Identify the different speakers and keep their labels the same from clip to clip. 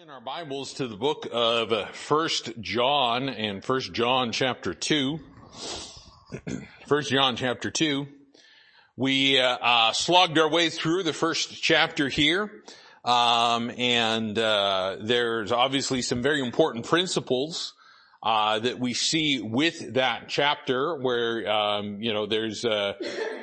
Speaker 1: in our Bibles to the book of uh, First John and First John chapter two. First John chapter two. We uh, uh, slogged our way through the first chapter here, um, and uh, there's obviously some very important principles uh, that we see with that chapter, where um, you know there's, uh,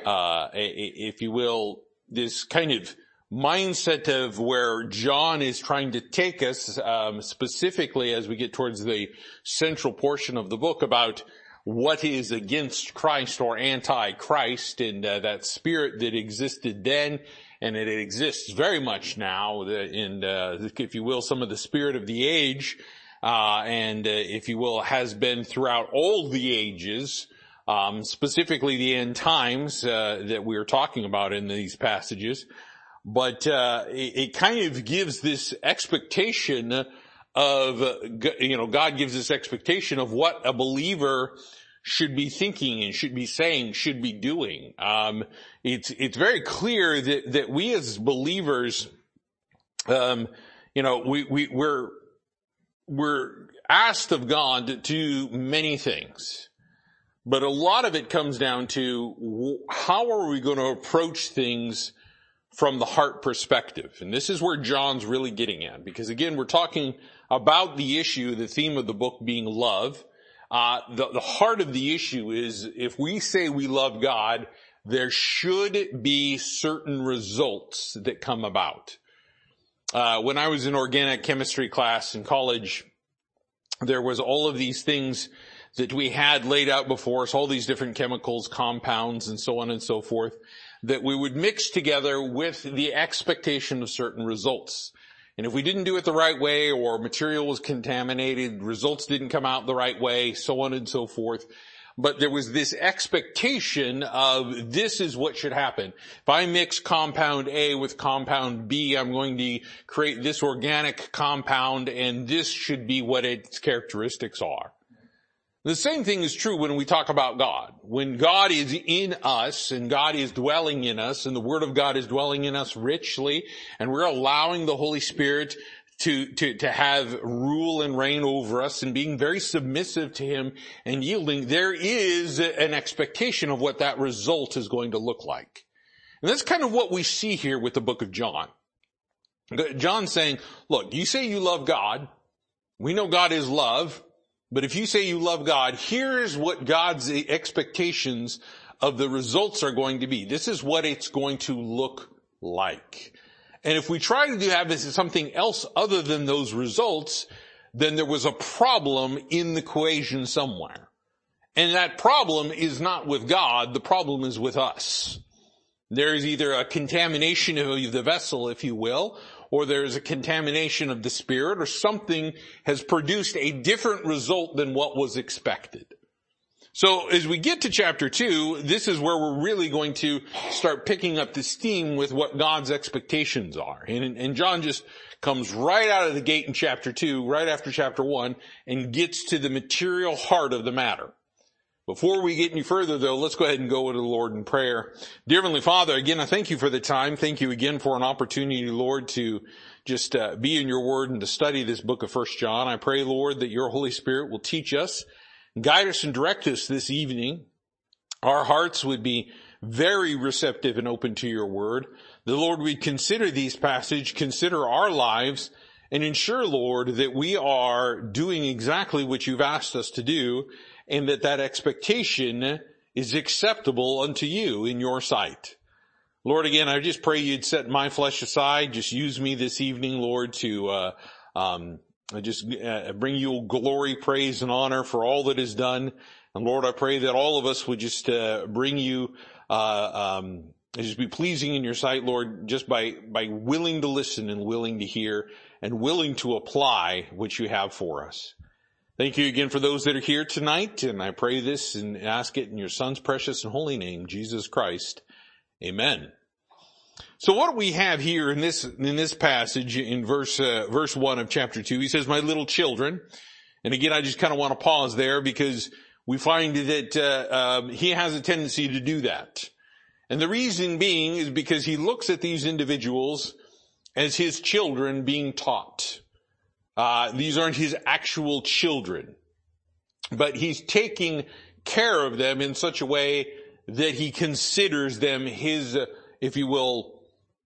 Speaker 1: a, if you will, this kind of mindset of where John is trying to take us, um, specifically as we get towards the central portion of the book about what is against Christ or anti-Christ and uh, that spirit that existed then and it exists very much now in, uh, if you will, some of the spirit of the age, uh, and uh, if you will, has been throughout all the ages, um, specifically the end times uh, that we are talking about in these passages but uh, it, it, kind of gives this expectation of you know God gives this expectation of what a believer should be thinking and should be saying, should be doing. Um, it's it's very clear that that we as believers, um, you know, we we we're we're asked of God to do many things. But a lot of it comes down to how are we going to approach things from the heart perspective. And this is where John's really getting at, because again, we're talking about the issue, the theme of the book being love. Uh, the, the heart of the issue is if we say we love God, there should be certain results that come about. Uh, when I was in organic chemistry class in college, there was all of these things that we had laid out before us, all these different chemicals, compounds, and so on and so forth that we would mix together with the expectation of certain results. And if we didn't do it the right way or material was contaminated, results didn't come out the right way, so on and so forth. But there was this expectation of this is what should happen. If I mix compound A with compound B, I'm going to create this organic compound and this should be what its characteristics are. The same thing is true when we talk about God. When God is in us and God is dwelling in us and the Word of God is dwelling in us richly and we're allowing the Holy Spirit to, to, to have rule and reign over us and being very submissive to Him and yielding, there is an expectation of what that result is going to look like. And that's kind of what we see here with the book of John. John saying, look, you say you love God. We know God is love. But if you say you love God, here's what God's expectations of the results are going to be. This is what it's going to look like. And if we try to have this something else other than those results, then there was a problem in the equation somewhere. And that problem is not with God, the problem is with us. There is either a contamination of the vessel, if you will, or there's a contamination of the spirit or something has produced a different result than what was expected. So as we get to chapter two, this is where we're really going to start picking up the steam with what God's expectations are. And, and John just comes right out of the gate in chapter two, right after chapter one, and gets to the material heart of the matter. Before we get any further though, let's go ahead and go to the Lord in prayer. Dear Heavenly Father, again, I thank you for the time. Thank you again for an opportunity, Lord, to just uh, be in your word and to study this book of First John. I pray, Lord, that your Holy Spirit will teach us, guide us and direct us this evening. Our hearts would be very receptive and open to your word. The Lord would consider these passages, consider our lives, and ensure, Lord, that we are doing exactly what you've asked us to do and that that expectation is acceptable unto you in your sight. Lord, again, I just pray you'd set my flesh aside. Just use me this evening, Lord, to, uh, um, just uh, bring you glory, praise, and honor for all that is done. And Lord, I pray that all of us would just uh, bring you, uh, um, just be pleasing in your sight, Lord, just by by willing to listen and willing to hear and willing to apply what you have for us. Thank you again for those that are here tonight, and I pray this and ask it in your son's precious and holy name, Jesus Christ. Amen. So what do we have here in this, in this passage in verse, uh, verse one of chapter two? He says, my little children. And again, I just kind of want to pause there because we find that, uh, um, he has a tendency to do that. And the reason being is because he looks at these individuals as his children being taught. Uh, these aren't his actual children, but he's taking care of them in such a way that he considers them his, if you will,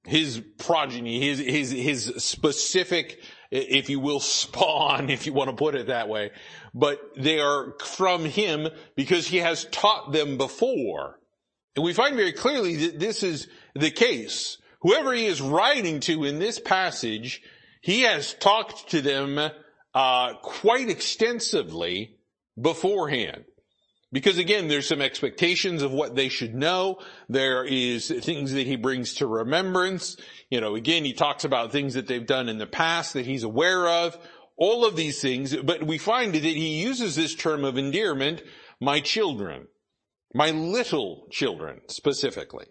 Speaker 1: his progeny, his, his, his specific, if you will, spawn, if you want to put it that way. But they are from him because he has taught them before. And we find very clearly that this is the case. Whoever he is writing to in this passage, he has talked to them uh, quite extensively beforehand. Because again, there's some expectations of what they should know. There is things that he brings to remembrance. You know, again, he talks about things that they've done in the past that he's aware of. All of these things, but we find that he uses this term of endearment, my children, my little children specifically.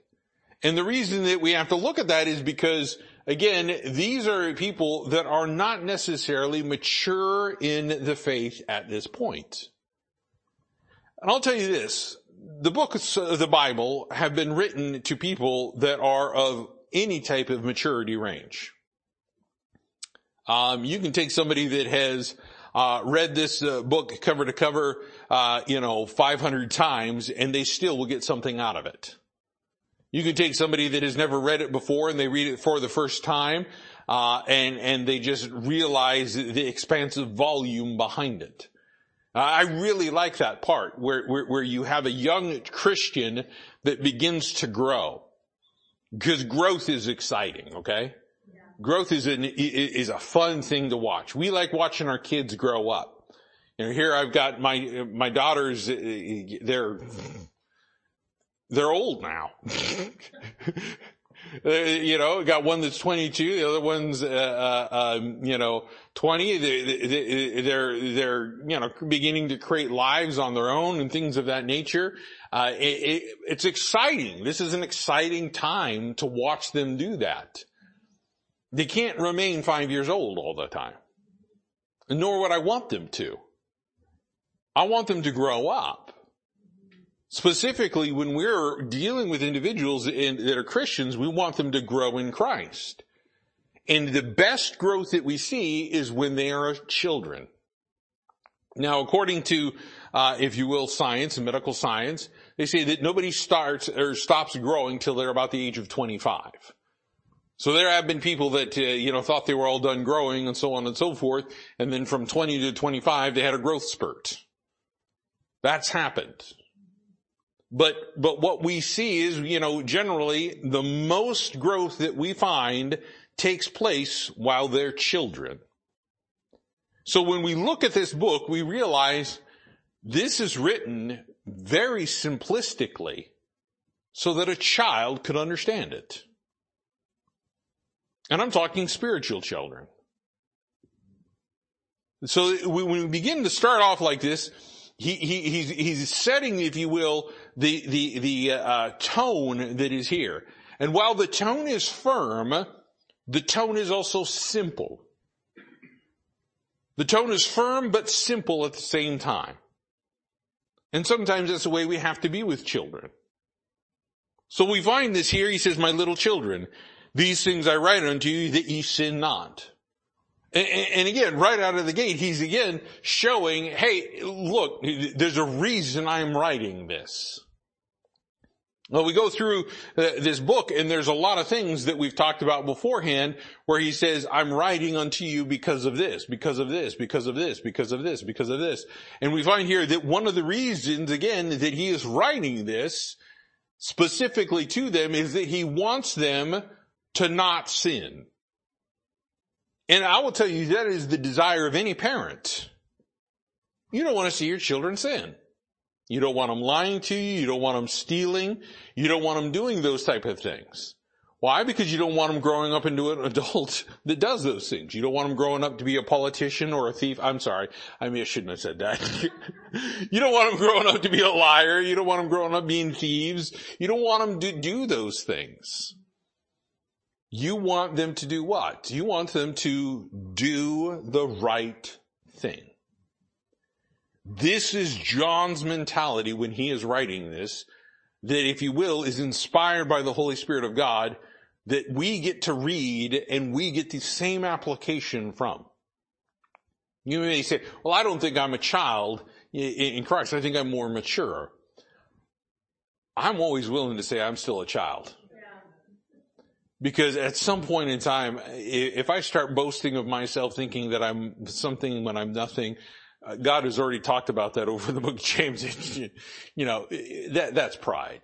Speaker 1: And the reason that we have to look at that is because again, these are people that are not necessarily mature in the faith at this point. And I'll tell you this, the books of the Bible have been written to people that are of any type of maturity range. Um, you can take somebody that has uh, read this uh, book cover to cover, uh, you know, 500 times, and they still will get something out of it. You can take somebody that has never read it before and they read it for the first time, uh, and and they just realize the expansive volume behind it. I really like that part where, where, where you have a young Christian that begins to grow. Because growth is exciting, okay? Yeah. Growth is an, is a fun thing to watch. We like watching our kids grow up. You know, here I've got my, my daughters, uh, they're, they're old now. You know, got one that's 22, the other one's, uh, uh, um, you know, 20. They, they're, they're, you know, beginning to create lives on their own and things of that nature. Uh, it, it, it's exciting. This is an exciting time to watch them do that. They can't remain five years old all the time. Nor would I want them to. I want them to grow up. Specifically, when we're dealing with individuals in, that are Christians, we want them to grow in Christ. And the best growth that we see is when they are children. Now, according to, uh, if you will, science and medical science, they say that nobody starts or stops growing till they're about the age of 25. So there have been people that, uh, you know, thought they were all done growing and so on and so forth. And then from 20 to 25, they had a growth spurt. That's happened. But, but what we see is, you know, generally the most growth that we find takes place while they're children. So when we look at this book, we realize this is written very simplistically so that a child could understand it. And I'm talking spiritual children. So when we begin to start off like this, he, he, he's, he's setting, if you will, the, the, the, uh, tone that is here. And while the tone is firm, the tone is also simple. The tone is firm but simple at the same time. And sometimes that's the way we have to be with children. So we find this here, he says, my little children, these things I write unto you that ye sin not. And, again, right out of the gate, he's again showing, hey, look, there's a reason I'm writing this. Well, we go through uh, this book and there's a lot of things that we've talked about beforehand where he says, I'm writing unto you because of this, because of this, because of this, because of this, because of this. And we find here that one of the reasons, again, that he is writing this specifically to them is that he wants them to not sin. And I will tell you that is the desire of any parent. You don't want to see your children sin. You don't want them lying to you. You don't want them stealing. You don't want them doing those type of things. Why? Because you don't want them growing up into an adult that does those things. You don't want them growing up to be a politician or a thief. I'm sorry. I mean, I shouldn't have said that. you don't want them growing up to be a liar. You don't want them growing up being thieves. You don't want them to do those things. You want them to do what? You want them to do the right thing. This is John's mentality when he is writing this, that if you will, is inspired by the Holy Spirit of God, that we get to read and we get the same application from. You may say, well, I don't think I'm a child in Christ. I think I'm more mature. I'm always willing to say I'm still a child. Because at some point in time, if I start boasting of myself thinking that I'm something when I'm nothing, uh, God has already talked about that over the book of James. you know, that, that's pride.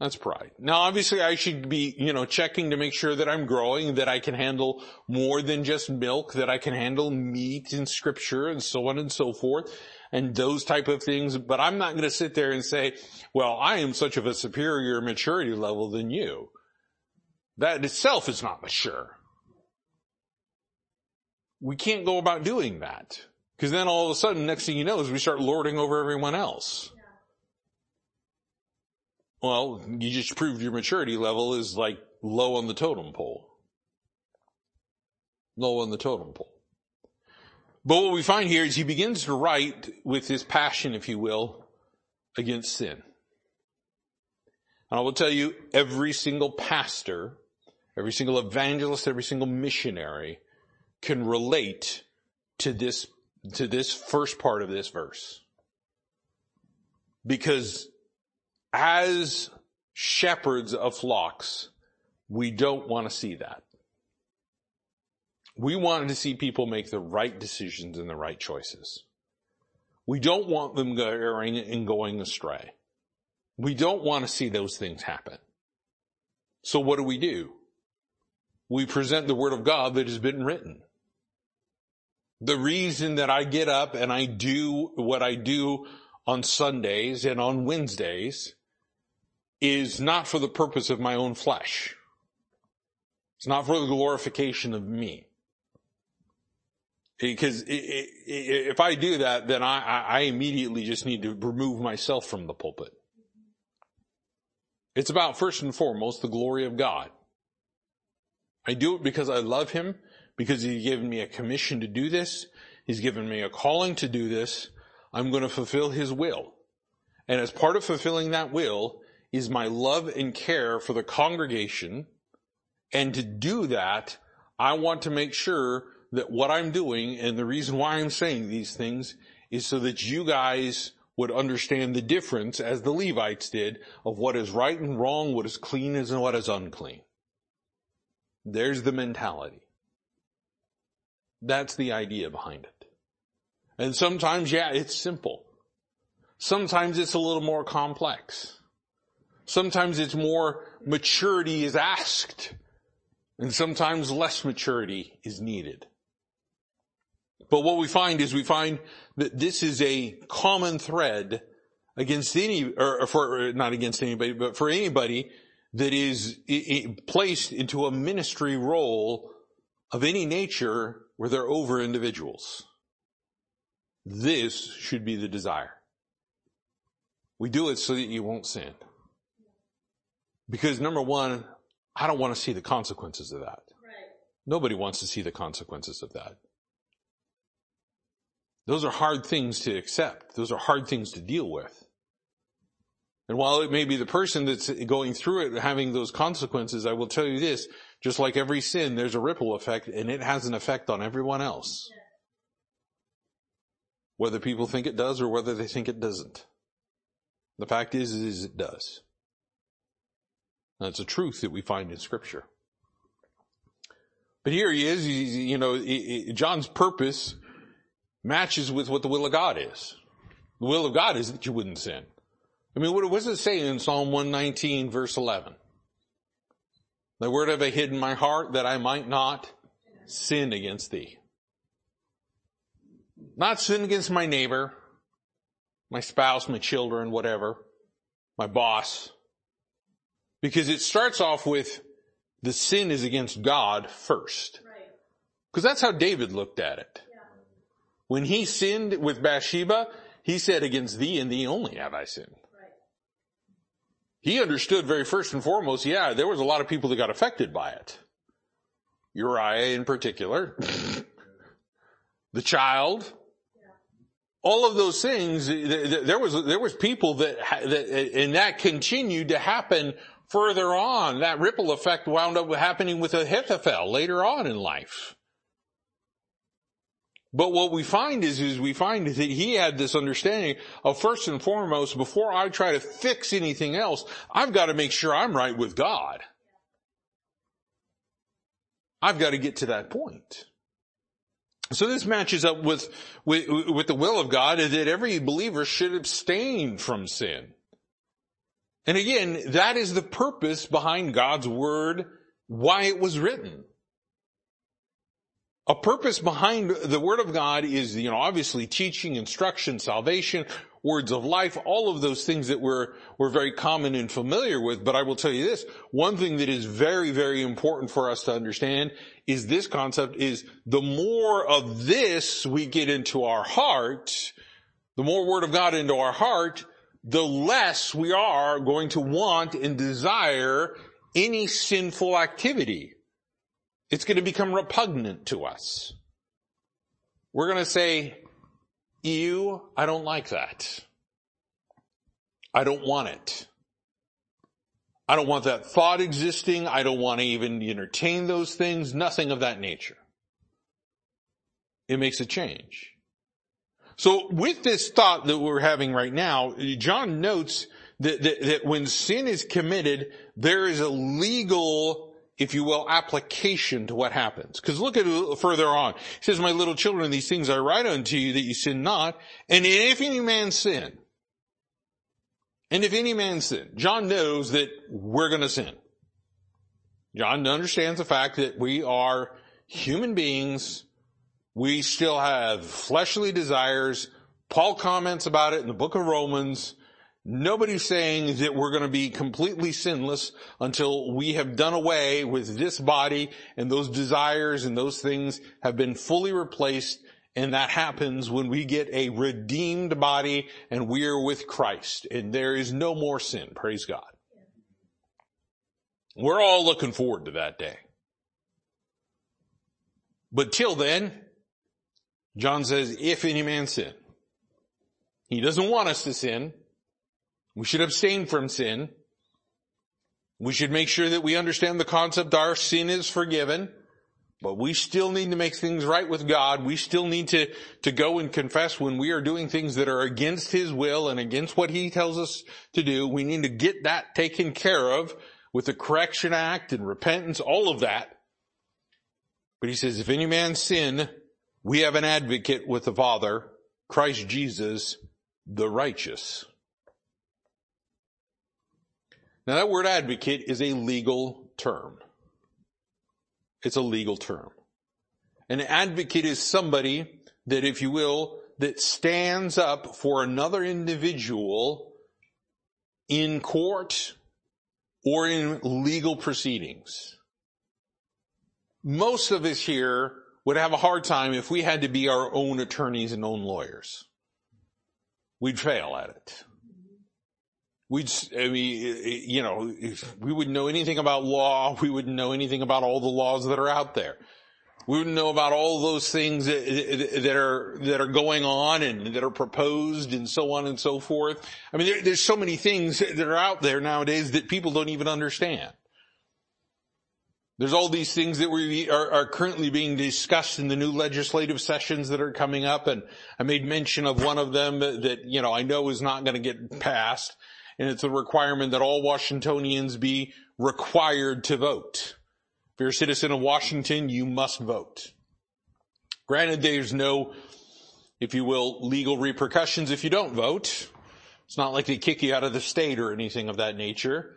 Speaker 1: That's pride. Now obviously I should be, you know, checking to make sure that I'm growing, that I can handle more than just milk, that I can handle meat in scripture and so on and so forth and those type of things. But I'm not going to sit there and say, well, I am such of a superior maturity level than you. That itself is not mature. We can't go about doing that. Because then all of a sudden, next thing you know is we start lording over everyone else. Well, you just proved your maturity level is like low on the totem pole. Low on the totem pole. But what we find here is he begins to write with his passion, if you will, against sin. And I will tell you, every single pastor Every single evangelist, every single missionary can relate to this, to this first part of this verse. Because as shepherds of flocks, we don't want to see that. We want to see people make the right decisions and the right choices. We don't want them going and going astray. We don't want to see those things happen. So what do we do? We present the word of God that has been written. The reason that I get up and I do what I do on Sundays and on Wednesdays is not for the purpose of my own flesh. It's not for the glorification of me. Because if I do that, then I, I immediately just need to remove myself from the pulpit. It's about first and foremost the glory of God. I do it because I love him, because he's given me a commission to do this. He's given me a calling to do this. I'm going to fulfill his will. And as part of fulfilling that will is my love and care for the congregation. And to do that, I want to make sure that what I'm doing and the reason why I'm saying these things is so that you guys would understand the difference as the Levites did of what is right and wrong, what is clean and what is unclean. There's the mentality. That's the idea behind it. And sometimes, yeah, it's simple. Sometimes it's a little more complex. Sometimes it's more maturity is asked. And sometimes less maturity is needed. But what we find is we find that this is a common thread against any, or for, not against anybody, but for anybody that is placed into a ministry role of any nature where they're over individuals. This should be the desire. We do it so that you won't sin. Because number one, I don't want to see the consequences of that. Right. Nobody wants to see the consequences of that. Those are hard things to accept. Those are hard things to deal with. And while it may be the person that's going through it having those consequences, I will tell you this, just like every sin, there's a ripple effect and it has an effect on everyone else. Whether people think it does or whether they think it doesn't. The fact is, is it does. That's a truth that we find in scripture. But here he is, you know, John's purpose matches with what the will of God is. The will of God is that you wouldn't sin. I mean, what does it say in Psalm 119 verse 11? The word have I hid in my heart that I might not sin against thee. Not sin against my neighbor, my spouse, my children, whatever, my boss. Because it starts off with the sin is against God first. Because that's how David looked at it. When he sinned with Bathsheba, he said against thee and thee only have I sinned he understood very first and foremost, yeah, there was a lot of people that got affected by it. Uriah in particular, the child, all of those things, there was, there was people that, that, and that continued to happen further on. That ripple effect wound up happening with Ahithophel later on in life. But what we find is, is we find that he had this understanding of first and foremost, before I try to fix anything else, I've got to make sure I'm right with God. I've got to get to that point. So this matches up with, with, with the will of God is that every believer should abstain from sin. And again, that is the purpose behind God's word, why it was written. A purpose behind the Word of God is, you know, obviously teaching, instruction, salvation, words of life, all of those things that we're, we're very common and familiar with. But I will tell you this, one thing that is very, very important for us to understand is this concept is the more of this we get into our heart, the more Word of God into our heart, the less we are going to want and desire any sinful activity. It's going to become repugnant to us. We're going to say, ew, I don't like that. I don't want it. I don't want that thought existing. I don't want to even entertain those things. Nothing of that nature. It makes a change. So with this thought that we're having right now, John notes that, that, that when sin is committed, there is a legal if you will, application to what happens. Because look at it further on. He says, My little children, these things I write unto you that you sin not. And if any man sin, and if any man sin, John knows that we're going to sin. John understands the fact that we are human beings. We still have fleshly desires. Paul comments about it in the book of Romans. Nobody's saying that we're going to be completely sinless until we have done away with this body and those desires and those things have been fully replaced. And that happens when we get a redeemed body and we are with Christ and there is no more sin. Praise God. We're all looking forward to that day. But till then, John says, if any man sin, he doesn't want us to sin. We should abstain from sin. We should make sure that we understand the concept our sin is forgiven, but we still need to make things right with God. We still need to, to go and confess when we are doing things that are against His will and against what He tells us to do. We need to get that taken care of with the correction act and repentance, all of that. But He says, if any man sin, we have an advocate with the Father, Christ Jesus, the righteous. Now that word advocate is a legal term. It's a legal term. An advocate is somebody that, if you will, that stands up for another individual in court or in legal proceedings. Most of us here would have a hard time if we had to be our own attorneys and own lawyers. We'd fail at it. We'd, I mean, you know, we wouldn't know anything about law. We wouldn't know anything about all the laws that are out there. We wouldn't know about all those things that, that are, that are going on and that are proposed and so on and so forth. I mean, there, there's so many things that are out there nowadays that people don't even understand. There's all these things that we are, are, currently being discussed in the new legislative sessions that are coming up, and I made mention of one of them that you know I know is not going to get passed, and it's a requirement that all Washingtonians be required to vote. If you're a citizen of Washington, you must vote. Granted, there's no, if you will, legal repercussions if you don't vote. It's not like they kick you out of the state or anything of that nature.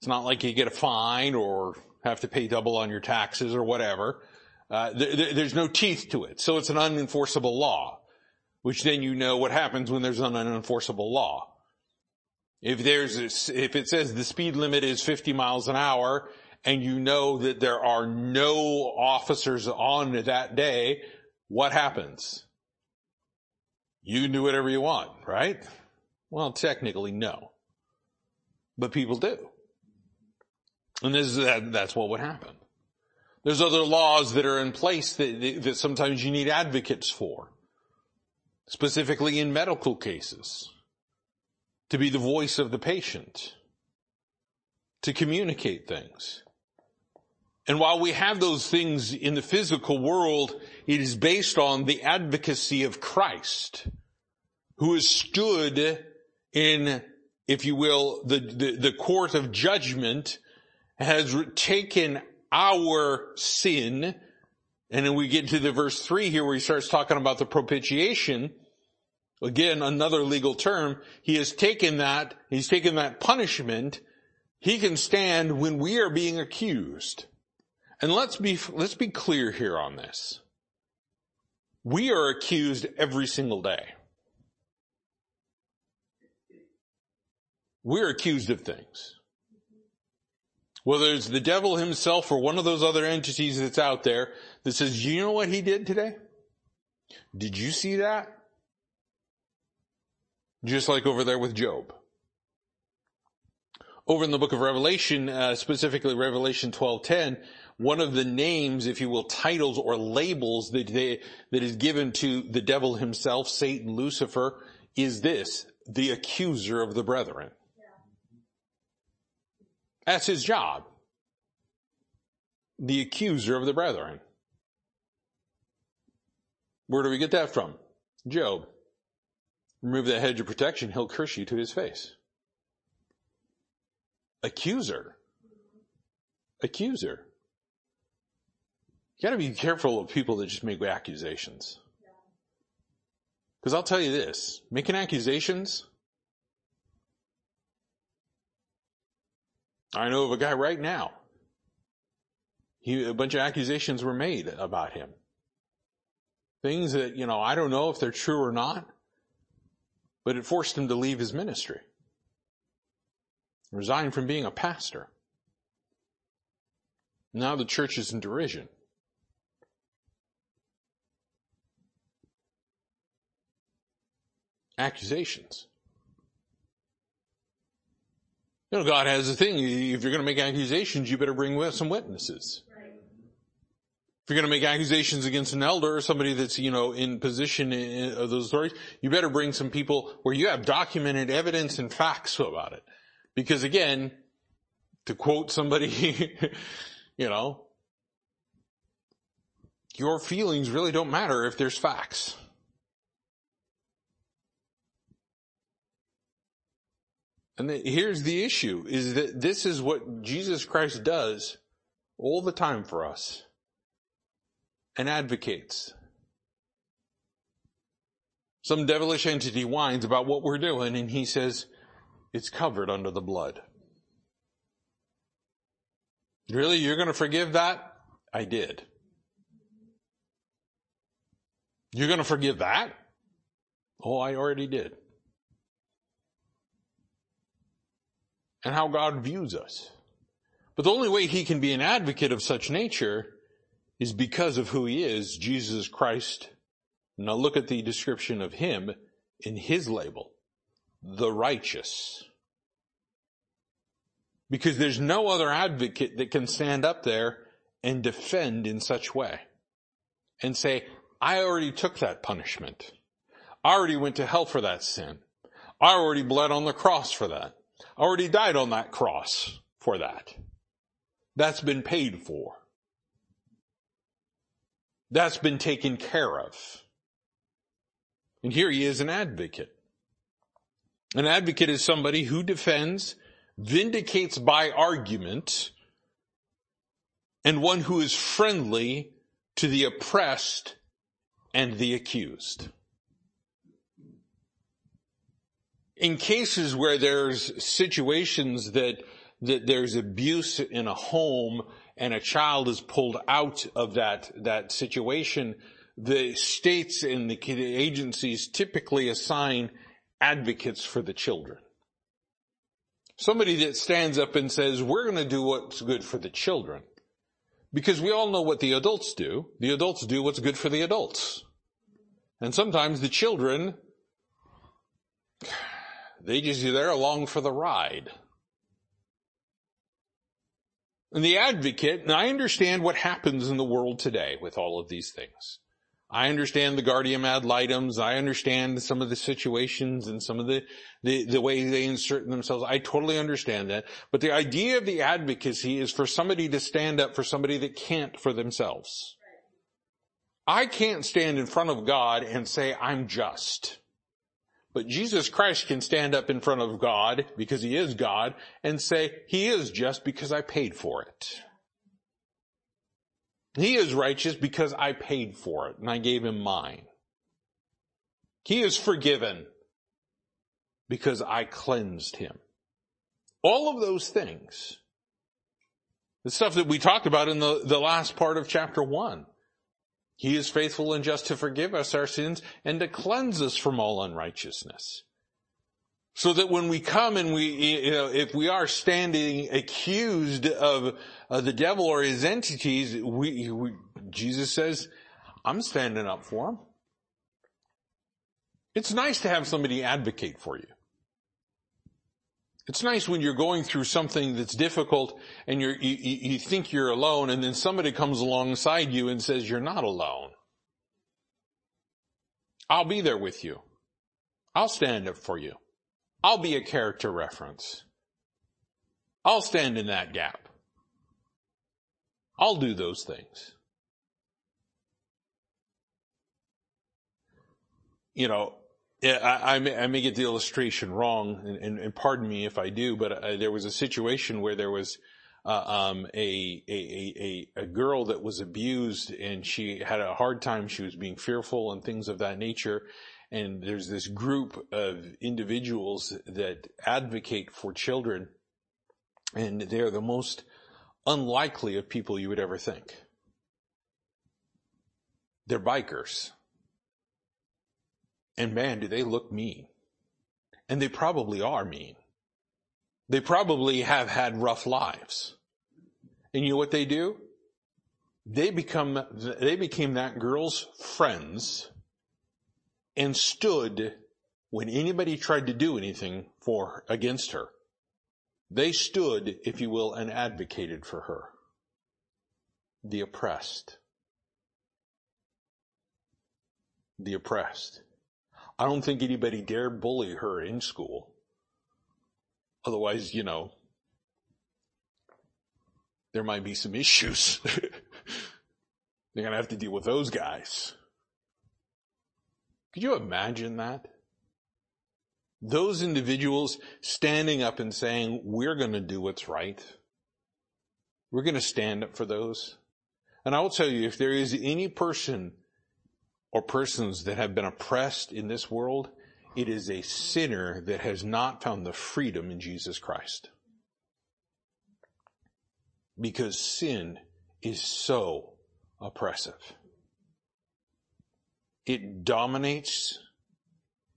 Speaker 1: It's not like you get a fine or have to pay double on your taxes or whatever. Uh, th- there's no teeth to it. So it's an unenforceable law, which then you know what happens when there's an unenforceable law. If there's, a, if it says the speed limit is 50 miles an hour and you know that there are no officers on that day, what happens? You can do whatever you want, right? Well, technically no. But people do. And this is, that, that's what would happen. There's other laws that are in place that, that sometimes you need advocates for. Specifically in medical cases to be the voice of the patient, to communicate things. And while we have those things in the physical world, it is based on the advocacy of Christ, who has stood in, if you will, the, the, the court of judgment, has taken our sin, and then we get to the verse three here where he starts talking about the propitiation, again, another legal term, he has taken that, he's taken that punishment, he can stand when we are being accused. And let's be, let's be clear here on this. We are accused every single day. We're accused of things. Whether it's the devil himself or one of those other entities that's out there that says, you know what he did today? Did you see that? Just like over there with Job over in the book of Revelation, uh, specifically Revelation 12:10, one of the names, if you will, titles or labels that they, that is given to the devil himself, Satan, Lucifer, is this, the accuser of the brethren. That's his job. The accuser of the brethren. Where do we get that from? Job. Remove that hedge of protection, he'll curse you to his face accuser. Accuser. You gotta be careful of people that just make accusations. Cause I'll tell you this, making accusations, I know of a guy right now. He, a bunch of accusations were made about him. Things that, you know, I don't know if they're true or not, but it forced him to leave his ministry resign from being a pastor. Now the church is in derision. Accusations. You know, God has a thing. If you're going to make accusations, you better bring some witnesses. If you're going to make accusations against an elder or somebody that's, you know, in position of those stories, you better bring some people where you have documented evidence and facts about it. Because again, to quote somebody, you know, your feelings really don't matter if there's facts. And here's the issue is that this is what Jesus Christ does all the time for us and advocates. Some devilish entity whines about what we're doing and he says, it's covered under the blood. Really? You're going to forgive that? I did. You're going to forgive that? Oh, I already did. And how God views us. But the only way he can be an advocate of such nature is because of who he is, Jesus Christ. Now look at the description of him in his label the righteous. Because there's no other advocate that can stand up there and defend in such way and say, I already took that punishment. I already went to hell for that sin. I already bled on the cross for that. I already died on that cross for that. That's been paid for. That's been taken care of. And here he is an advocate. An advocate is somebody who defends, vindicates by argument, and one who is friendly to the oppressed and the accused. In cases where there's situations that, that there's abuse in a home and a child is pulled out of that, that situation, the states and the agencies typically assign advocates for the children. Somebody that stands up and says, we're going to do what's good for the children. Because we all know what the adults do. The adults do what's good for the adults. And sometimes the children, they just, they're along for the ride. And the advocate, and I understand what happens in the world today with all of these things. I understand the guardian ad litems. I understand some of the situations and some of the, the, the way they insert themselves. I totally understand that. But the idea of the advocacy is for somebody to stand up for somebody that can't for themselves. I can't stand in front of God and say, I'm just. But Jesus Christ can stand up in front of God because he is God and say, he is just because I paid for it. He is righteous because I paid for it and I gave him mine. He is forgiven because I cleansed him. All of those things. The stuff that we talked about in the, the last part of chapter one. He is faithful and just to forgive us our sins and to cleanse us from all unrighteousness. So that when we come and we, you know, if we are standing accused of uh, the devil or his entities, we, we, Jesus says, I'm standing up for him. It's nice to have somebody advocate for you. It's nice when you're going through something that's difficult and you you, think you're alone and then somebody comes alongside you and says you're not alone. I'll be there with you. I'll stand up for you. I'll be a character reference. I'll stand in that gap. I'll do those things. You know, I, I, may, I may get the illustration wrong, and, and, and pardon me if I do, but uh, there was a situation where there was uh, um, a, a, a, a girl that was abused, and she had a hard time. She was being fearful and things of that nature. And there's this group of individuals that advocate for children, and they're the most unlikely of people you would ever think. They're bikers. And man, do they look mean. And they probably are mean. They probably have had rough lives. And you know what they do? They become, they became that girl's friends and stood when anybody tried to do anything for, against her. They stood, if you will, and advocated for her. The oppressed. The oppressed. I don't think anybody dare bully her in school. Otherwise, you know, there might be some issues. They're going to have to deal with those guys. Could you imagine that? Those individuals standing up and saying, we're going to do what's right. We're going to stand up for those. And I will tell you, if there is any person or persons that have been oppressed in this world, it is a sinner that has not found the freedom in Jesus Christ. Because sin is so oppressive. It dominates,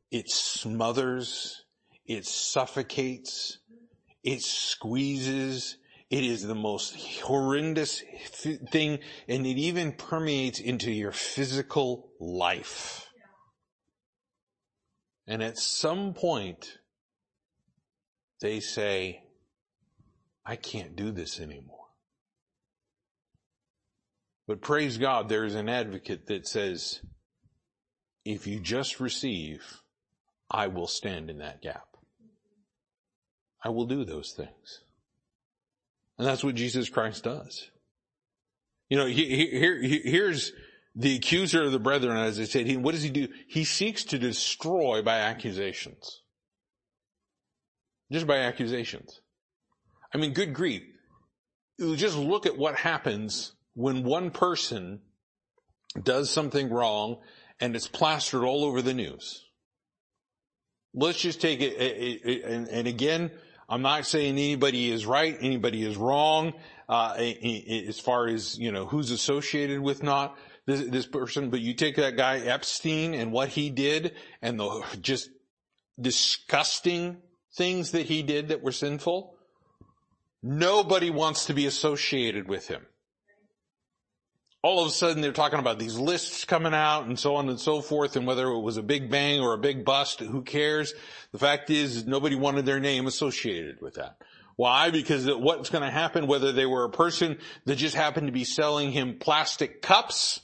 Speaker 1: it smothers, it suffocates, it squeezes, it is the most horrendous thing and it even permeates into your physical life. And at some point, they say, I can't do this anymore. But praise God, there is an advocate that says, if you just receive, I will stand in that gap. I will do those things. And that's what Jesus Christ does. You know, here, here's the accuser of the brethren, as I said, he, what does he do? He seeks to destroy by accusations. Just by accusations. I mean, good grief. Just look at what happens when one person does something wrong and it's plastered all over the news. Let's just take it, and again, I'm not saying anybody is right, anybody is wrong, uh, as far as, you know, who's associated with not this, this person, but you take that guy Epstein and what he did and the just disgusting things that he did that were sinful. Nobody wants to be associated with him all of a sudden they're talking about these lists coming out and so on and so forth and whether it was a big bang or a big bust, who cares? The fact is nobody wanted their name associated with that. Why? Because what's going to happen, whether they were a person that just happened to be selling him plastic cups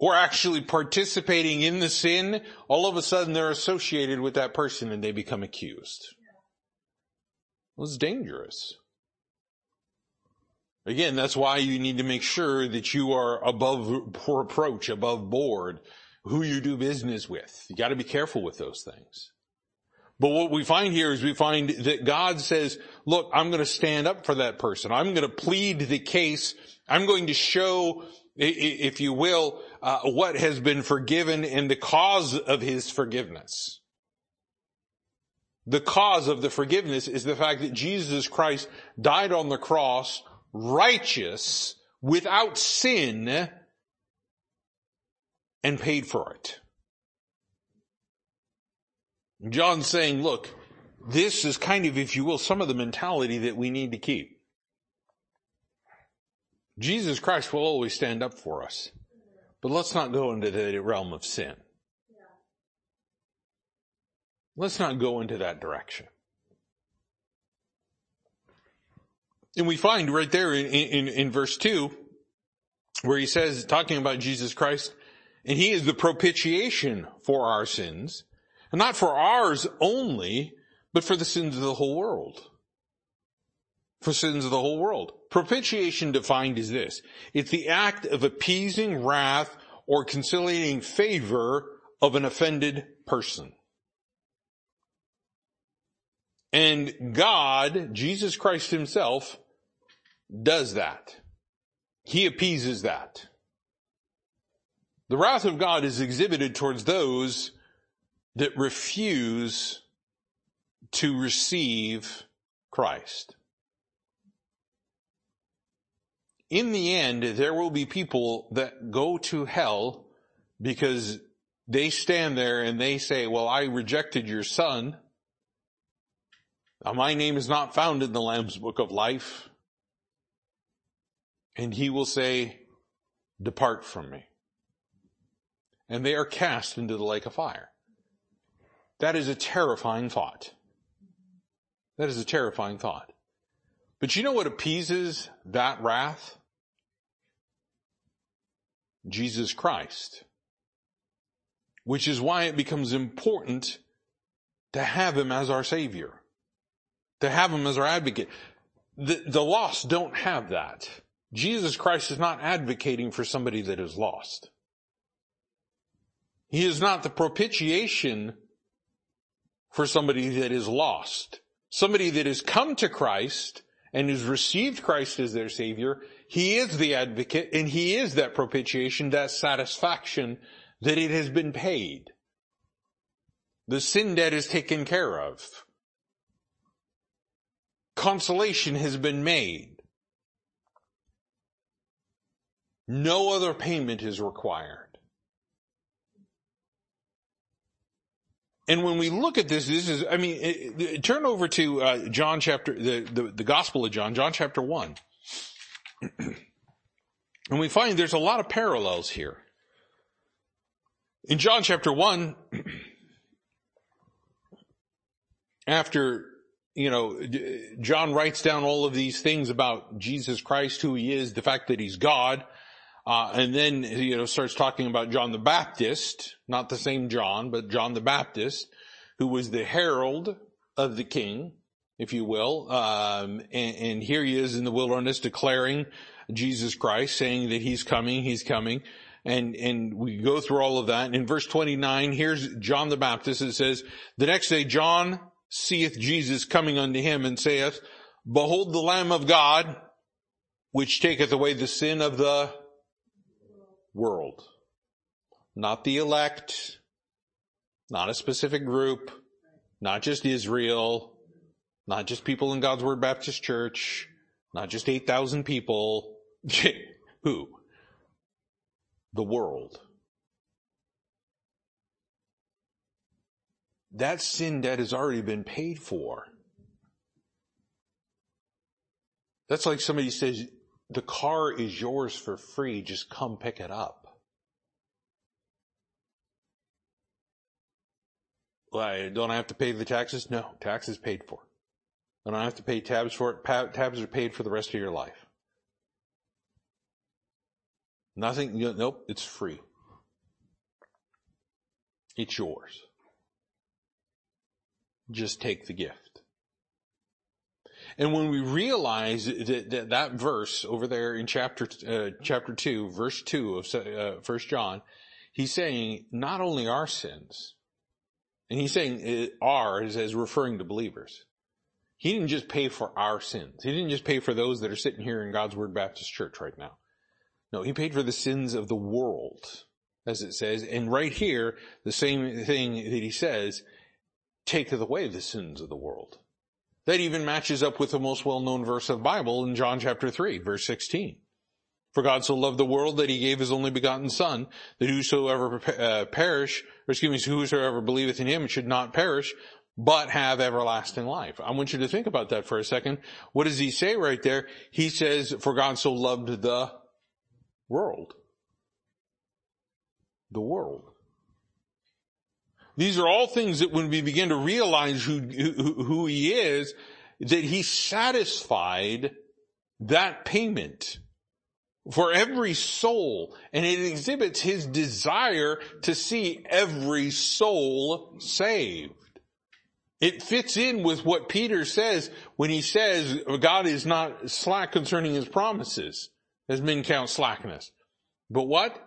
Speaker 1: or actually participating in the sin, all of a sudden they're associated with that person and they become accused. Well, it's dangerous. Again, that's why you need to make sure that you are above approach, above board, who you do business with. You gotta be careful with those things. But what we find here is we find that God says, look, I'm going to stand up for that person. I'm going to plead the case. I'm going to show, if you will, uh, what has been forgiven and the cause of his forgiveness. The cause of the forgiveness is the fact that Jesus Christ died on the cross righteous without sin and paid for it. John's saying, look, this is kind of, if you will, some of the mentality that we need to keep. Jesus Christ will always stand up for us. But let's not go into the realm of sin. Let's not go into that direction. And we find right there in, in, in verse 2, where he says, talking about Jesus Christ, and he is the propitiation for our sins, and not for ours only, but for the sins of the whole world. For sins of the whole world. Propitiation defined is this. It's the act of appeasing wrath or conciliating favor of an offended person. And God, Jesus Christ himself, does that. He appeases that. The wrath of God is exhibited towards those that refuse to receive Christ. In the end, there will be people that go to hell because they stand there and they say, well, I rejected your son. Now, My name is not found in the Lamb's book of life and he will say, depart from me. And they are cast into the lake of fire. That is a terrifying thought. That is a terrifying thought. But you know what appeases that wrath? Jesus Christ. Which is why it becomes important to have him as our savior. To have him as our advocate. The, the lost don't have that. Jesus Christ is not advocating for somebody that is lost. He is not the propitiation for somebody that is lost. Somebody that has come to Christ and has received Christ as their Savior, He is the advocate and He is that propitiation, that satisfaction that it has been paid. The sin debt is taken care of. Consolation has been made. No other payment is required. And when we look at this, this is, I mean, it, it, turn over to uh, John chapter, the, the, the Gospel of John, John chapter 1. and we find there's a lot of parallels here. In John chapter 1, after, you know, John writes down all of these things about Jesus Christ, who he is, the fact that he's God, uh, and then, you know, starts talking about John the Baptist, not the same John, but John the Baptist, who was the herald of the king, if you will. Um, and, and here he is in the wilderness declaring Jesus Christ, saying that he's coming, he's coming. And, and we go through all of that. And in verse 29, here's John the Baptist. It says, the next day John seeth Jesus coming unto him and saith, behold the Lamb of God, which taketh away the sin of the world. Not the elect, not a specific group, not just Israel, not just people in God's Word Baptist Church, not just 8,000 people. Who? The world. That sin debt has already been paid for. That's like somebody says, the car is yours for free. Just come pick it up. Why, don't I have to pay the taxes? No, taxes paid for. I don't have to pay tabs for it. tabs are paid for the rest of your life. Nothing, nope, it's free. It's yours. Just take the gift. And when we realize that that, that verse over there in chapter uh, chapter two, verse two of uh, First John, he's saying not only our sins, and he's saying uh, ours as referring to believers. He didn't just pay for our sins. He didn't just pay for those that are sitting here in God's Word Baptist Church right now. No, he paid for the sins of the world, as it says. And right here, the same thing that he says, take away the sins of the world. That even matches up with the most well-known verse of the Bible in John chapter 3, verse 16. For God so loved the world that he gave his only begotten son, that whosoever uh, perish, or excuse me, whosoever believeth in him should not perish, but have everlasting life. I want you to think about that for a second. What does he say right there? He says, for God so loved the world. The world. These are all things that when we begin to realize who, who, who he is, that he satisfied that payment for every soul and it exhibits his desire to see every soul saved. It fits in with what Peter says when he says God is not slack concerning his promises as men count slackness. But what?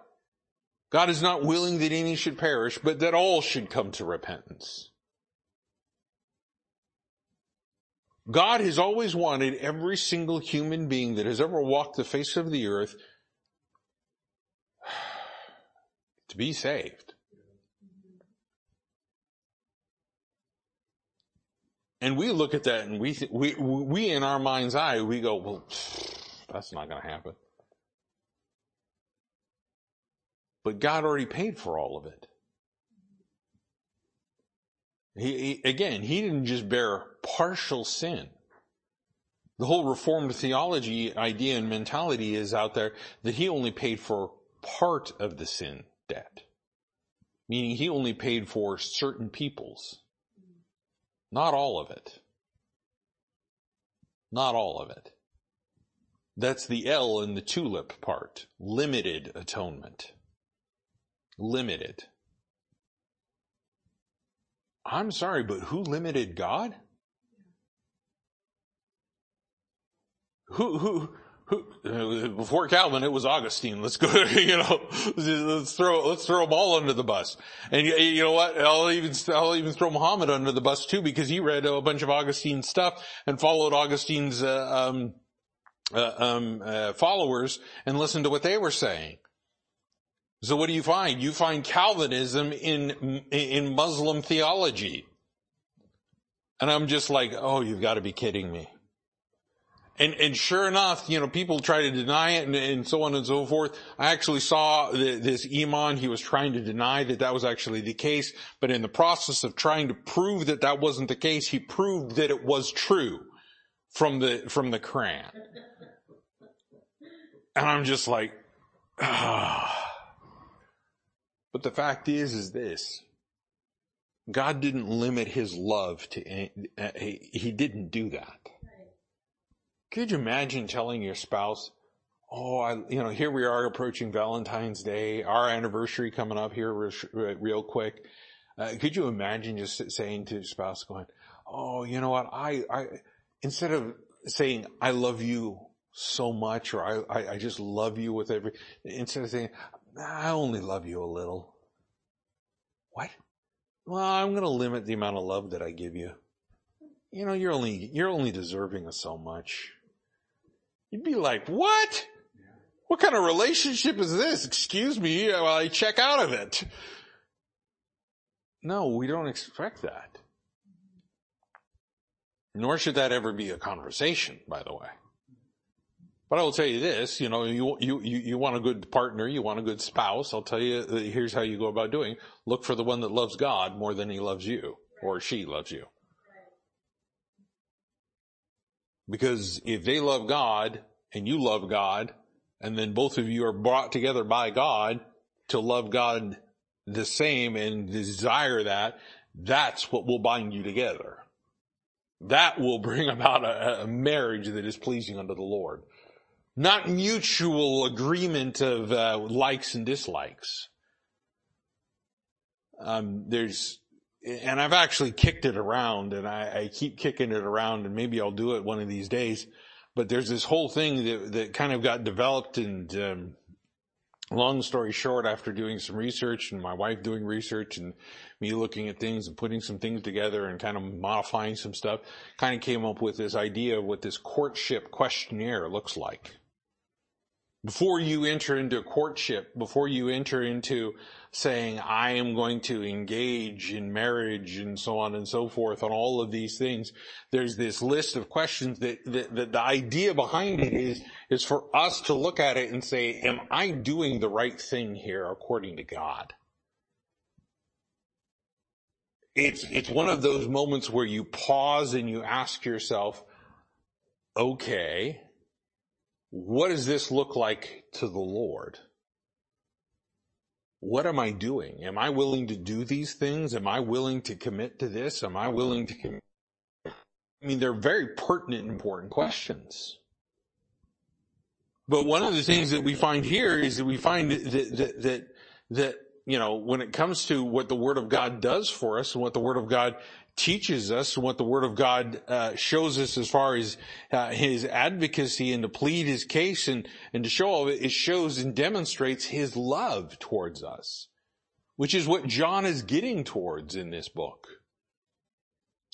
Speaker 1: God is not willing that any should perish, but that all should come to repentance. God has always wanted every single human being that has ever walked the face of the earth to be saved. And we look at that and we, th- we, we in our mind's eye, we go, well, that's not going to happen. But God already paid for all of it. He, he, again, he didn't just bear partial sin. The whole reformed theology idea and mentality is out there that he only paid for part of the sin debt. Meaning he only paid for certain peoples. Not all of it. Not all of it. That's the L in the tulip part. Limited atonement limited. I'm sorry, but who limited God? Who, who, who, before Calvin, it was Augustine. Let's go, you know, let's throw, let's throw them all under the bus. And you know what? I'll even, I'll even throw Muhammad under the bus too because he read a bunch of Augustine stuff and followed Augustine's, uh, um, uh, um, uh, followers and listened to what they were saying. So what do you find? You find Calvinism in, in Muslim theology. And I'm just like, oh, you've got to be kidding me. And, and sure enough, you know, people try to deny it and, and so on and so forth. I actually saw the, this imam, he was trying to deny that that was actually the case, but in the process of trying to prove that that wasn't the case, he proved that it was true from the, from the Quran. And I'm just like, ah. But the fact is, is this. God didn't limit his love to, uh, he didn't do that. Could you imagine telling your spouse, oh, I, you know, here we are approaching Valentine's Day, our anniversary coming up here real quick. Uh, could you imagine just saying to your spouse going, oh, you know what, I, I, instead of saying, I love you so much or I, I, I just love you with every, instead of saying, I only love you a little. What? Well, I'm going to limit the amount of love that I give you. You know, you're only, you're only deserving of so much. You'd be like, what? What kind of relationship is this? Excuse me while I check out of it. No, we don't expect that. Nor should that ever be a conversation, by the way. But I will tell you this, you know, you, you, you want a good partner, you want a good spouse. I'll tell you, uh, here's how you go about doing. Look for the one that loves God more than he loves you or she loves you. Because if they love God and you love God and then both of you are brought together by God to love God the same and desire that, that's what will bind you together. That will bring about a, a marriage that is pleasing unto the Lord not mutual agreement of uh, likes and dislikes. um, there's, and I've actually kicked it around and I, I, keep kicking it around and maybe I'll do it one of these days. But there's this whole thing that, that kind of got developed and, um, long story short, after doing some research and my wife doing research and me looking at things and putting some things together and kind of modifying some stuff, kind of came up with this idea of what this courtship questionnaire looks like before you enter into courtship, before you enter into saying, I am going to engage in marriage and so on and so forth on all of these things, there's this list of questions that, that, that, the idea behind it is, is for us to look at it and say, am I doing the right thing here according to God? It's, it's one of those moments where you pause and you ask yourself, okay, what does this look like to the Lord? What am I doing? Am I willing to do these things? Am I willing to commit to this? Am I willing to commit? I mean, they're very pertinent, important questions. But one of the things that we find here is that we find that, that, that, that, you know, when it comes to what the Word of God does for us and what the Word of God teaches us what the Word of God uh, shows us as far as uh, His advocacy and to plead His case and and to show all of it, it shows and demonstrates His love towards us, which is what John is getting towards in this book.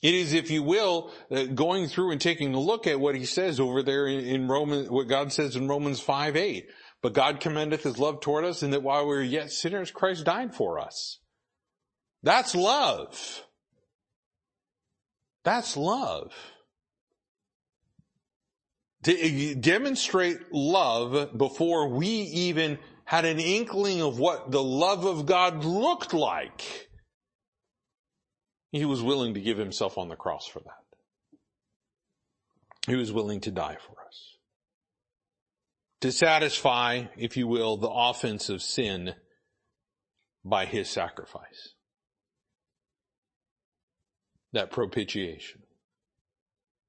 Speaker 1: It is, if you will, uh, going through and taking a look at what he says over there in, in Romans, what God says in Romans 5 8. But God commendeth his love toward us in that while we were yet sinners, Christ died for us. That's love. That's love. To demonstrate love before we even had an inkling of what the love of God looked like. He was willing to give himself on the cross for that. He was willing to die for us. To satisfy, if you will, the offense of sin by his sacrifice that propitiation,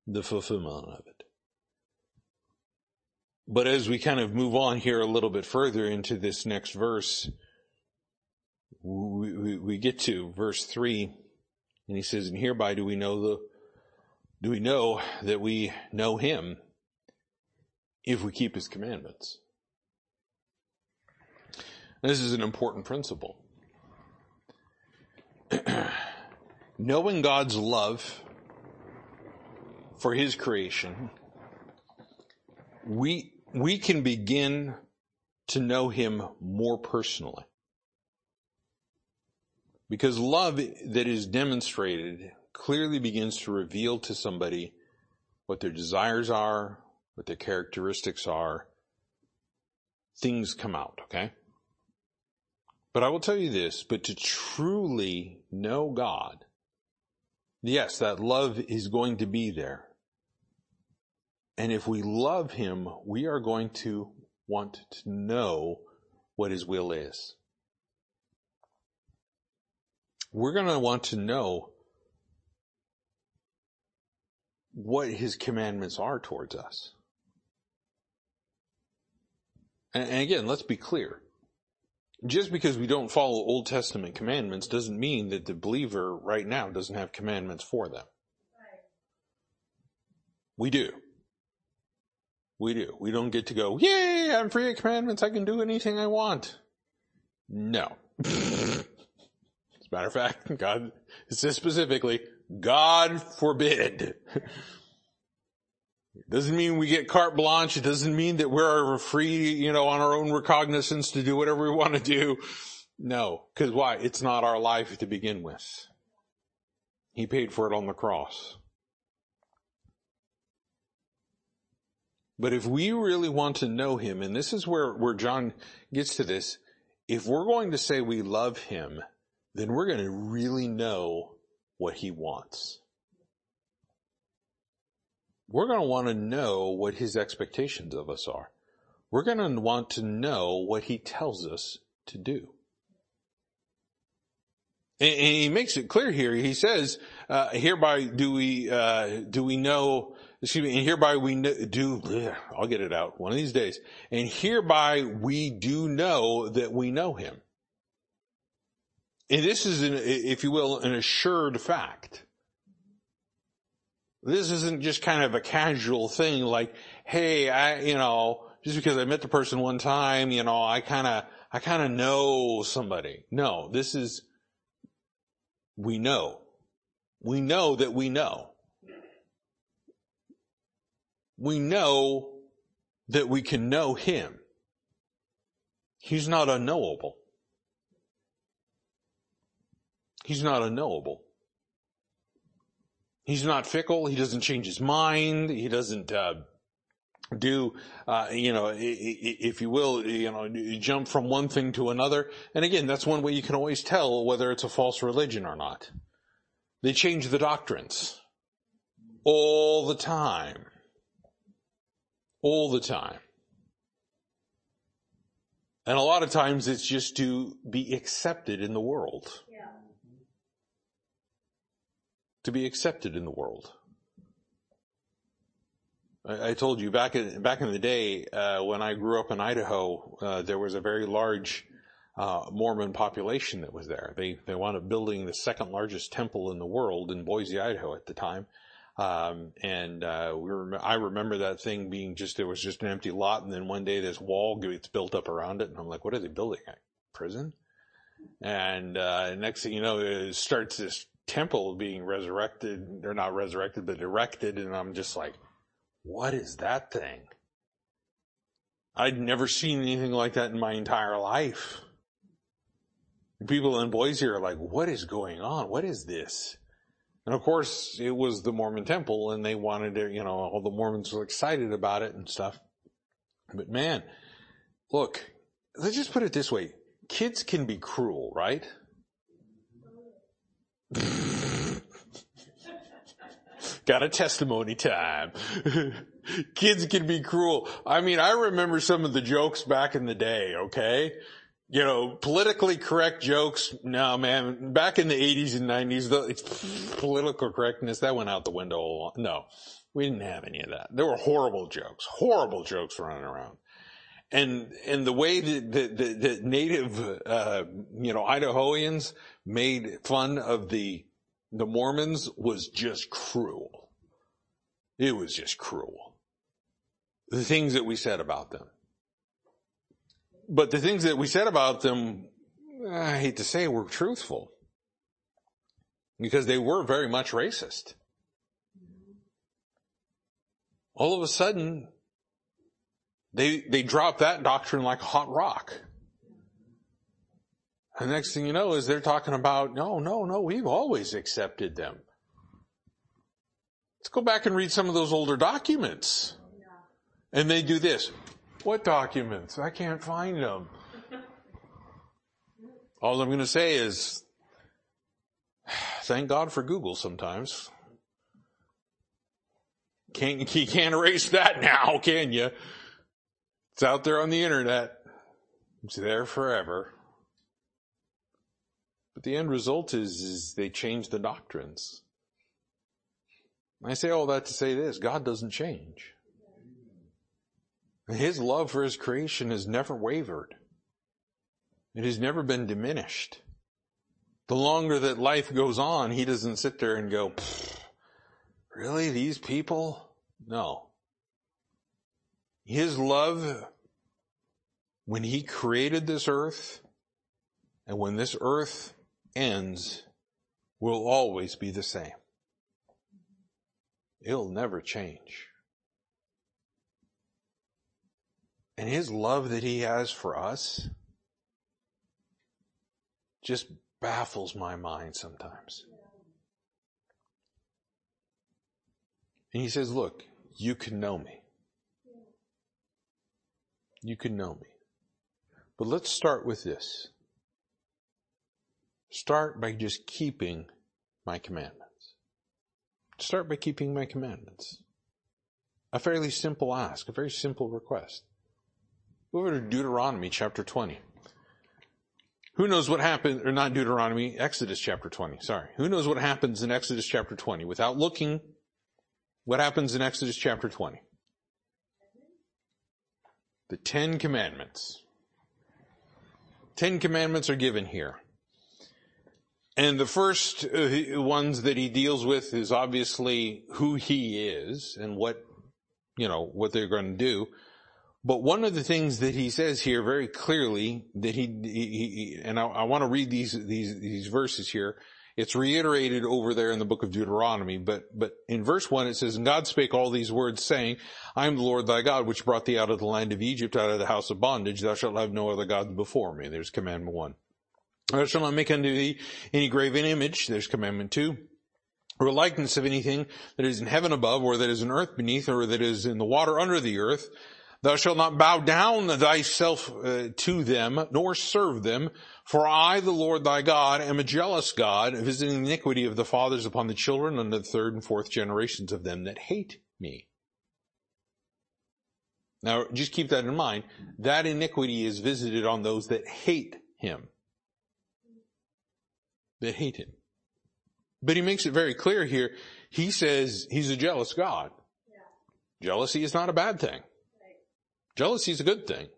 Speaker 1: the fulfillment of it. But as we kind of move on here a little bit further into this next verse, we, we, we get to verse three, and he says, "And hereby do we know the, do we know that we know Him if we keep His commandments?" This is an important principle. knowing God's love for his creation, we, we can begin to know him more personally. Because love that is demonstrated clearly begins to reveal to somebody what their desires are, what their characteristics are. Things come out, okay? But I will tell you this, but to truly know God, yes, that love is going to be there. And if we love him, we are going to want to know what his will is. We're going to want to know what his commandments are towards us. And, again, let's be clear just because we don't follow Old Testament commandments doesn't mean that the believer right now doesn't have commandments for them. We do. We do. We don't get to go, yay, I'm free of commandments. I can do anything I want. No. As a matter of fact, God, says specifically, God forbid. It doesn't mean we get carte blanche. It doesn't mean that we're free, you know, on our own recognizance to do whatever we want to do. No, because why? It's not our life to begin with. He paid for it on the cross. But if we really want to know him, and this is where, where John gets to this, if we're going to say we love him, then we're going to really know what he wants we're going to want to know what his expectations of us are. We're going to want to know what he tells us to do. And, he makes it clear here. He says, uh, hereby do we, uh, do we know, excuse me, and hereby we know, do, I'll get it out one of these days. And hereby we do know that we know him. And this is, an, if you will, an assured fact. This isn't just kind of a casual thing like, hey, I, you know, just because I met the person one time, you know, I kind of, I kind of know somebody. No, this is, we know. We know that we know. We know that we can know him. He's not unknowable. He's not unknowable. He's not fickle. He doesn't change his mind. He doesn't, uh, do, uh, you know, if you will, you know, jump from one thing to another. And again, that's one way you can always tell whether it's a false religion or not. They change the doctrines all the time. All the time. And a lot of times it's just to be accepted in the world. Yeah. To be accepted in the world. I, I told you back in back in the day uh, when I grew up in Idaho, uh, there was a very large uh, Mormon population that was there. They they wound up building the second largest temple in the world in Boise, Idaho, at the time. Um, and uh, we rem- I remember that thing being just there was just an empty lot, and then one day this wall gets built up around it, and I'm like, what are they building? A prison? And uh, next thing you know, it starts this temple being resurrected. They're not resurrected, but erected, and I'm just like, what is that thing? I'd never seen anything like that in my entire life. People in Boise are like, what is going on? What is this? And of course, it was the Mormon temple and they wanted to, you know, all the Mormons were excited about it and stuff. But man, look, let's just put it this way. Kids can be cruel, right? Got a testimony time. Kids can be cruel. I mean, I remember some of the jokes back in the day, okay? You know, politically correct jokes. No, man, back in the 80s and 90s, the political correctness, that went out the window. No, we didn't have any of that. There were horrible jokes, horrible jokes running around. And, and the way that the, the, the native, uh, you know, Idahoans made fun of the the Mormons was just cruel. It was just cruel. The things that we said about them. But the things that we said about them, I hate to say, were truthful. Because they were very much racist. All of a sudden, they, they dropped that doctrine like a hot rock. The next thing you know is they're talking about, no, no, no, we've always accepted them. Let's go back and read some of those older documents. And they do this. What documents? I can't find them. All I'm going to say is, thank God for Google sometimes. Can't, you can't erase that now, can you? It's out there on the internet. It's there forever. But the end result is, is they change the doctrines. I say all that to say this, God doesn't change. His love for His creation has never wavered. It has never been diminished. The longer that life goes on, He doesn't sit there and go, really, these people? No. His love, when He created this earth, and when this earth ends will always be the same. It'll never change. And his love that he has for us just baffles my mind sometimes. And he says, look, you can know me. You can know me. But let's start with this. Start by just keeping my commandments. Start by keeping my commandments. A fairly simple ask, a very simple request. Go over to Deuteronomy chapter 20. Who knows what happened, or not Deuteronomy, Exodus chapter 20, sorry. Who knows what happens in Exodus chapter 20? Without looking, what happens in Exodus chapter 20? The Ten Commandments. Ten Commandments are given here. And the first uh, ones that he deals with is obviously who he is and what, you know, what they're going to do. But one of the things that he says here very clearly that he, he, he and I, I want to read these, these, these verses here. It's reiterated over there in the book of Deuteronomy, but, but in verse one it says, and God spake all these words saying, I am the Lord thy God, which brought thee out of the land of Egypt, out of the house of bondage. Thou shalt have no other gods before me. There's commandment one. Thou shalt not make unto thee any graven image. There's commandment two. Or likeness of anything that is in heaven above, or that is in earth beneath, or that is in the water under the earth. Thou shalt not bow down thyself uh, to them, nor serve them. For I, the Lord thy God, am a jealous God, visiting the iniquity of the fathers upon the children unto the third and fourth generations of them that hate me. Now, just keep that in mind. That iniquity is visited on those that hate him that hate him. But he makes it very clear here. He says he's a jealous God. Yeah. Jealousy is not a bad thing. Right. Jealousy is a good thing.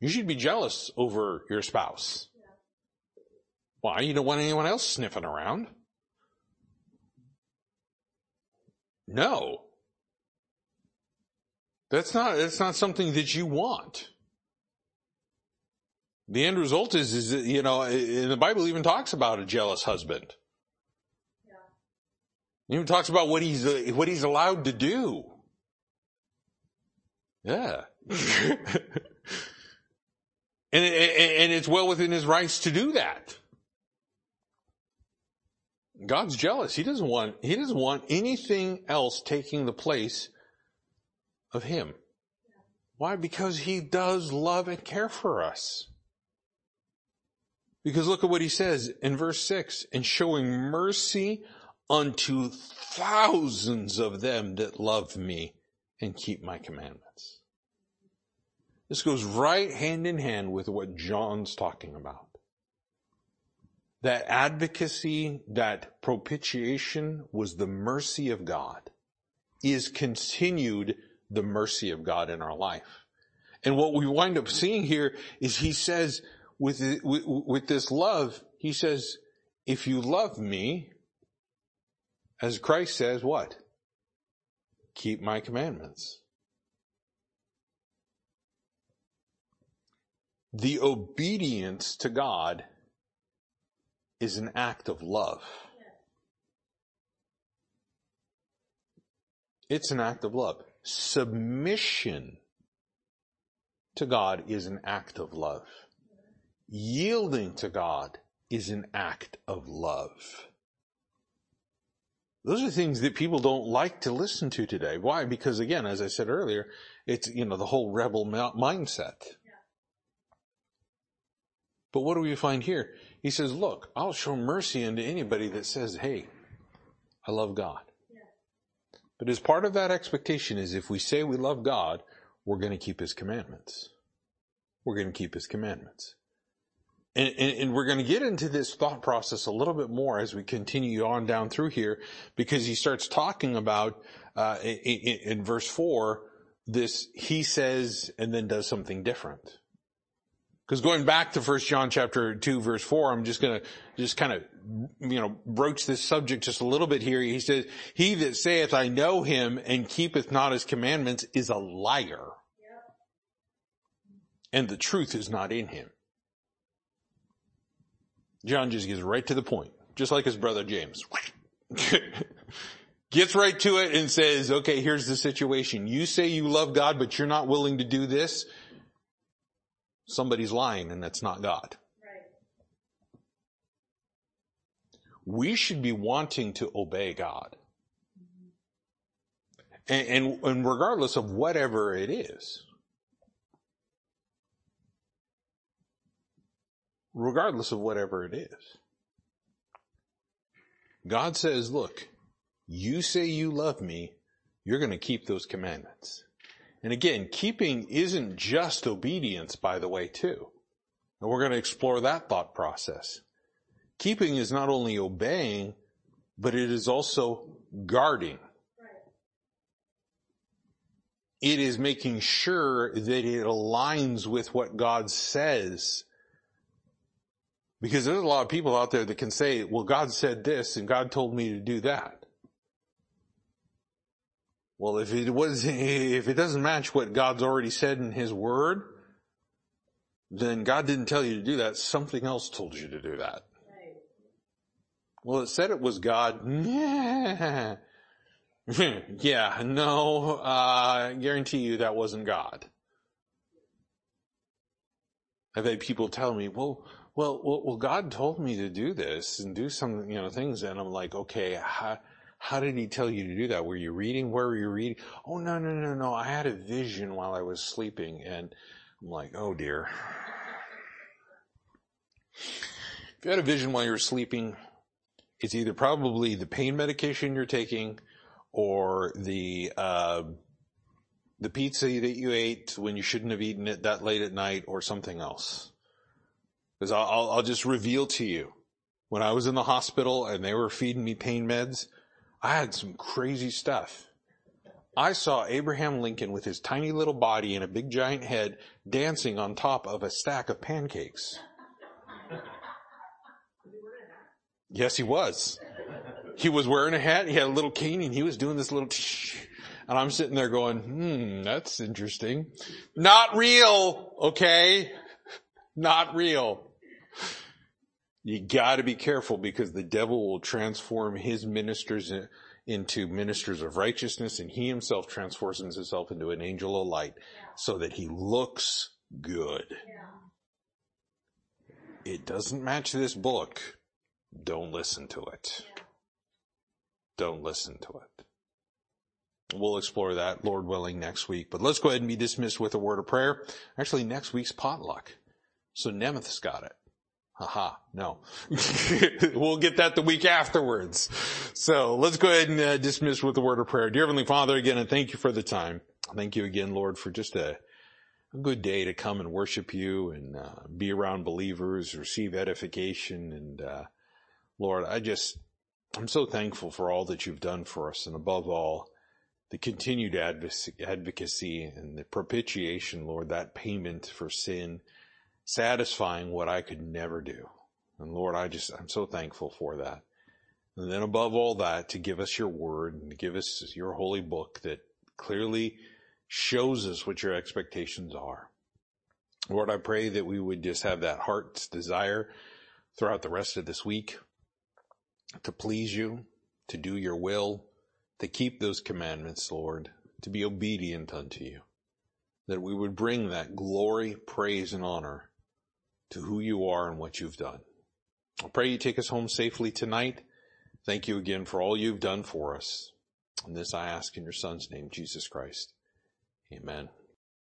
Speaker 1: You should be jealous over your spouse. Yeah. Why? You don't want anyone else sniffing around. No. That's not, that's not something that you want. The end result is, is you know, in the Bible even talks about a jealous husband. Yeah. even talks about what he's what he's allowed to do. Yeah. and, and it's well within his rights to do that. God's jealous. He doesn't want, he doesn't want anything else taking the place of him. Why? Because he does love and care for us. Because look at what he says in verse 6 and showing mercy unto thousands of them that love me and keep my commandments. This goes right hand in hand with what John's talking about. That advocacy, that propitiation was the mercy of God, is continued the mercy of God in our life. And what we wind up seeing here is he says, with, with, with this love, he says, if you love me, as Christ says, what? Keep my commandments. The obedience to God is an act of love. It's an act of love. Submission to God is an act of love. Yielding to God is an act of love. Those are things that people don't like to listen to today. Why? Because again, as I said earlier, it's, you know, the whole rebel mindset. But what do we find here? He says, look, I'll show mercy unto anybody that says, hey, I love God. But as part of that expectation is if we say we love God, we're going to keep His commandments. We're going to keep His commandments. And, and, and, we're going to get into this thought process a little bit more as we continue on down through here, because he starts talking about uh, in, in, verse four this he says and then does something different. Because going back to First John chapter two verse four, I'm just going to just kind of you know broach this subject just a little bit here. He says, "He that saith I know him and keepeth not his commandments is a liar, and the truth is not in him." John just gets right to the point, just like his brother James. gets right to it and says, okay, here's the situation. You say you love God, but you're not willing to do this. Somebody's lying and that's not God. Right. We should be wanting to obey God. And, and, and regardless of whatever it is. Regardless of whatever it is. God says, look, you say you love me, you're going to keep those commandments. And again, keeping isn't just obedience, by the way, too. And we're going to explore that thought process. Keeping is not only obeying, but it is also guarding. It is making sure that it aligns with what God says Because there's a lot of people out there that can say, well, God said this and God told me to do that. Well, if it was, if it doesn't match what God's already said in His Word, then God didn't tell you to do that. Something else told you to do that. Well, it said it was God. Yeah, yeah no, uh, I guarantee you that wasn't God. I've had people tell me, well, well, well, well, God told me to do this and do some, you know, things. And I'm like, okay, how, how did he tell you to do that? Were you reading? Where were you reading? Oh, no, no, no, no. I had a vision while I was sleeping. And I'm like, oh dear. If you had a vision while you were sleeping, it's either probably the pain medication you're taking or the, uh, the pizza that you ate when you shouldn't have eaten it that late at night or something else. Because I'll, I'll just reveal to you, when I was in the hospital and they were feeding me pain meds, I had some crazy stuff. I saw Abraham Lincoln with his tiny little body and a big giant head dancing on top of a stack of pancakes. Yes, he was. He was wearing a hat. He had a little cane and he was doing this little tsh. and I'm sitting there going, hmm, that's interesting. Not real, okay? Not real. You gotta be careful because the devil will transform his ministers into ministers of righteousness and he himself transforms himself into an angel of light so that he looks good. It doesn't match this book. Don't listen to it. Don't listen to it. We'll explore that, Lord willing, next week. But let's go ahead and be dismissed with a word of prayer. Actually, next week's potluck. So Nemeth's got it. Haha, no. we'll get that the week afterwards. So let's go ahead and uh, dismiss with a word of prayer. Dear Heavenly Father, again, and thank you for the time. Thank you again, Lord, for just a, a good day to come and worship you and uh, be around believers, receive edification. And uh, Lord, I just, I'm so thankful for all that you've done for us. And above all, the continued advocacy and the propitiation, Lord, that payment for sin, satisfying what I could never do. And Lord, I just, I'm so thankful for that. And then above all that, to give us your word and to give us your holy book that clearly shows us what your expectations are. Lord, I pray that we would just have that heart's desire throughout the rest of this week to please you, to do your will, to keep those commandments, Lord, to be obedient unto you, that we would bring that glory, praise, and honor to who you are and what you've done. I pray you take us home safely tonight. Thank you again for all you've done for us. And this I ask in your son's name, Jesus Christ. Amen.